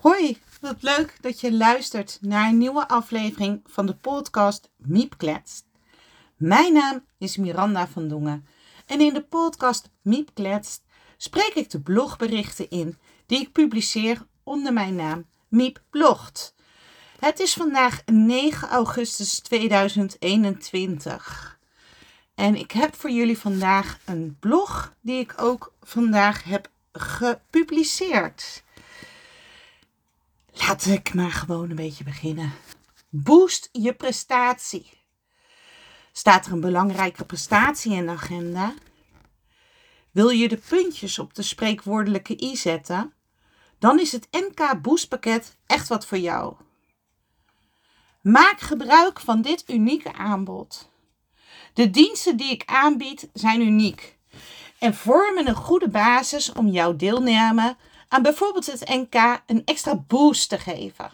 Hoi, wat leuk dat je luistert naar een nieuwe aflevering van de podcast Miep Kletst. Mijn naam is Miranda van Dongen en in de podcast Miep Kletst spreek ik de blogberichten in die ik publiceer onder mijn naam Miep Blogt. Het is vandaag 9 augustus 2021 en ik heb voor jullie vandaag een blog die ik ook vandaag heb gepubliceerd. Laat ik maar gewoon een beetje beginnen. Boost je prestatie. Staat er een belangrijke prestatie in de agenda? Wil je de puntjes op de spreekwoordelijke i zetten? Dan is het NK Boost pakket echt wat voor jou. Maak gebruik van dit unieke aanbod. De diensten die ik aanbied zijn uniek en vormen een goede basis om jouw deelname aan bijvoorbeeld het NK een extra boost te geven.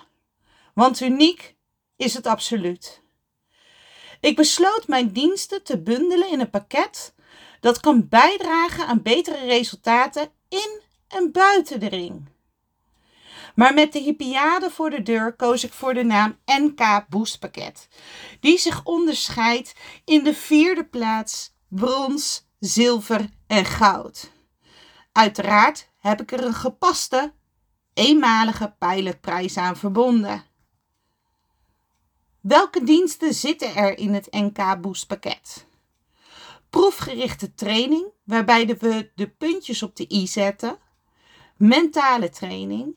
Want uniek is het absoluut. Ik besloot mijn diensten te bundelen in een pakket dat kan bijdragen aan betere resultaten in en buiten de ring. Maar met de Hippiade voor de deur koos ik voor de naam NK Boost Pakket, die zich onderscheidt in de vierde plaats brons, zilver en goud. Uiteraard heb ik er een gepaste, eenmalige pilotprijs aan verbonden. Welke diensten zitten er in het NK Boost pakket? Proefgerichte training, waarbij we de puntjes op de i zetten. Mentale training.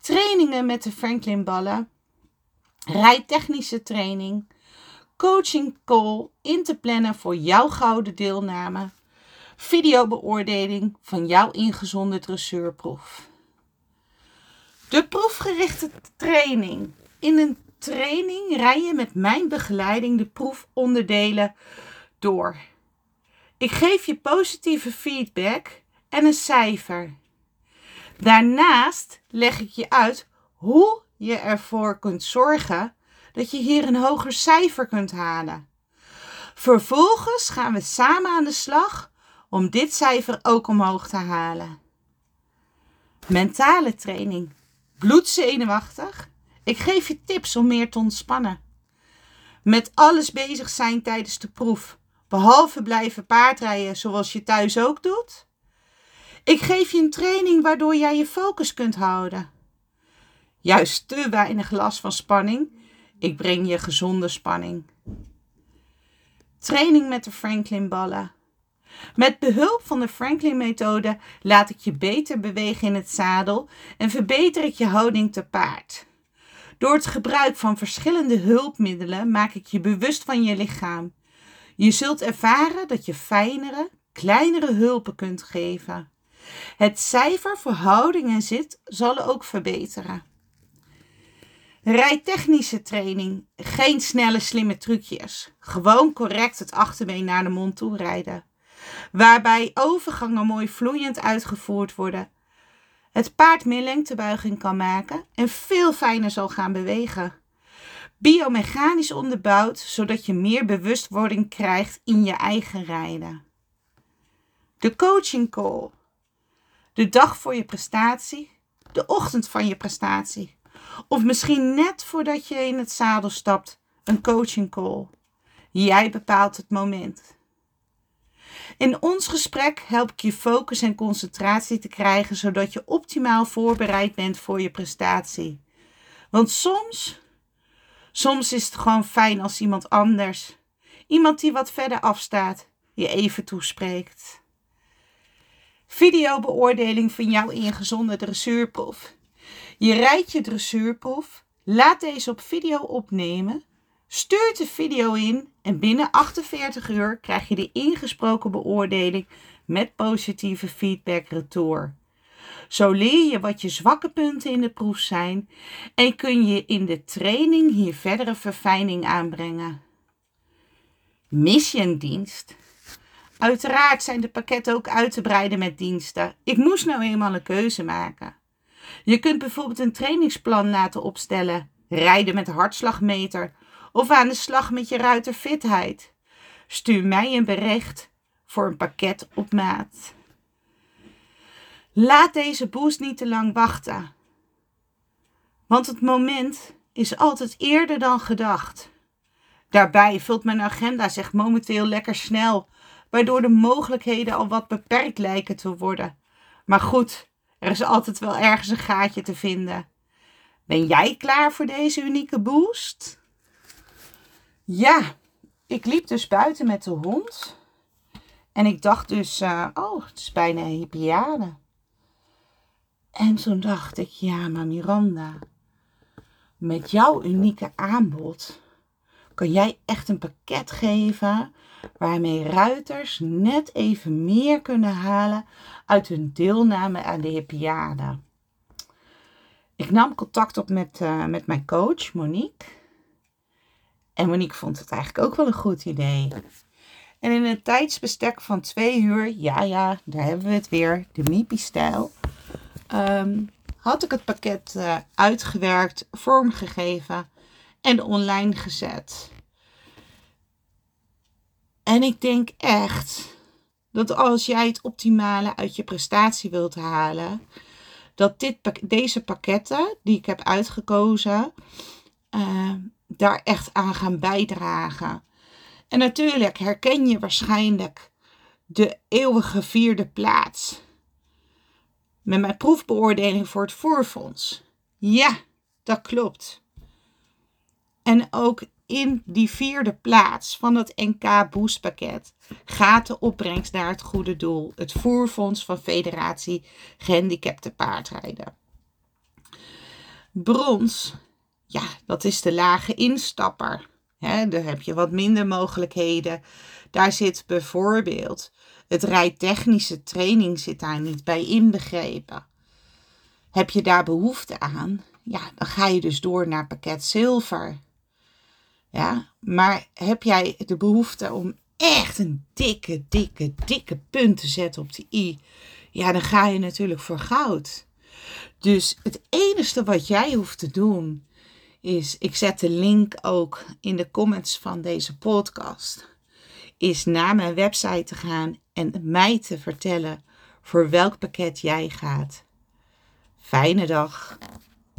Trainingen met de Franklin ballen. Rijtechnische training. Coaching call in te plannen voor jouw gouden deelname videobeoordeling van jouw ingezonden dressuurproef. De proefgerichte training. In een training rij je met mijn begeleiding de proefonderdelen door. Ik geef je positieve feedback en een cijfer. Daarnaast leg ik je uit hoe je ervoor kunt zorgen dat je hier een hoger cijfer kunt halen. Vervolgens gaan we samen aan de slag om dit cijfer ook omhoog te halen. Mentale training. Bloedzenuwachtig? Ik geef je tips om meer te ontspannen. Met alles bezig zijn tijdens de proef, behalve blijven paardrijden zoals je thuis ook doet. Ik geef je een training waardoor jij je focus kunt houden. Juist te weinig last van spanning. Ik breng je gezonde spanning. Training met de Franklin ballen. Met behulp van de Franklin-methode laat ik je beter bewegen in het zadel en verbeter ik je houding te paard. Door het gebruik van verschillende hulpmiddelen maak ik je bewust van je lichaam. Je zult ervaren dat je fijnere, kleinere hulpen kunt geven. Het cijfer voor houding en zit zal ook verbeteren. Rijtechnische training. Geen snelle, slimme trucjes. Gewoon correct het achterbeen naar de mond toe rijden waarbij overgangen mooi vloeiend uitgevoerd worden. Het paard meer lengtebuiging kan maken en veel fijner zal gaan bewegen. Biomechanisch onderbouwd, zodat je meer bewustwording krijgt in je eigen rijden. De coaching call. De dag voor je prestatie, de ochtend van je prestatie. Of misschien net voordat je in het zadel stapt, een coaching call. Jij bepaalt het moment. In ons gesprek help ik je focus en concentratie te krijgen zodat je optimaal voorbereid bent voor je prestatie. Want soms, soms is het gewoon fijn als iemand anders, iemand die wat verder afstaat, je even toespreekt. Videobeoordeling van jouw ingezonde dressuurproef. Je rijdt je dressuurproef, laat deze op video opnemen Stuur de video in en binnen 48 uur krijg je de ingesproken beoordeling met positieve feedback retour. Zo leer je wat je zwakke punten in de proef zijn en kun je in de training hier verdere verfijning aanbrengen. Mis je een dienst? Uiteraard zijn de pakketten ook uit te breiden met diensten. Ik moest nou eenmaal een keuze maken. Je kunt bijvoorbeeld een trainingsplan laten opstellen, rijden met hartslagmeter of aan de slag met je ruiterfitheid. Stuur mij een bericht voor een pakket op maat. Laat deze boost niet te lang wachten. Want het moment is altijd eerder dan gedacht. Daarbij vult mijn agenda zich momenteel lekker snel, waardoor de mogelijkheden al wat beperkt lijken te worden. Maar goed, er is altijd wel ergens een gaatje te vinden. Ben jij klaar voor deze unieke boost? Ja, ik liep dus buiten met de hond. En ik dacht dus, uh, oh, het is bijna Hippiade. En toen dacht ik, ja, maar Miranda, met jouw unieke aanbod kan jij echt een pakket geven waarmee ruiters net even meer kunnen halen uit hun deelname aan de Hippiade. Ik nam contact op met, uh, met mijn coach, Monique. En Monique vond het eigenlijk ook wel een goed idee. En in een tijdsbestek van twee uur, ja ja, daar hebben we het weer, de MIPI-stijl, um, had ik het pakket uh, uitgewerkt, vormgegeven en online gezet. En ik denk echt dat als jij het optimale uit je prestatie wilt halen, dat dit, deze pakketten die ik heb uitgekozen, uh, daar echt aan gaan bijdragen. En natuurlijk herken je waarschijnlijk de eeuwige vierde plaats. Met mijn proefbeoordeling voor het voorfonds. Ja, dat klopt. En ook in die vierde plaats van het NK Boostpakket gaat de opbrengst naar het goede doel. Het voerfonds van Federatie Gehandicapte Paardrijden. Brons, ja, dat is de lage instapper. He, daar heb je wat minder mogelijkheden. Daar zit bijvoorbeeld het rijtechnische training zit daar niet bij inbegrepen. Heb je daar behoefte aan? Ja, dan ga je dus door naar pakket zilver. Ja, maar heb jij de behoefte om echt een dikke, dikke, dikke punt te zetten op de i? Ja, dan ga je natuurlijk voor goud. Dus het enige wat jij hoeft te doen is, ik zet de link ook in de comments van deze podcast, is naar mijn website te gaan en mij te vertellen voor welk pakket jij gaat. Fijne dag.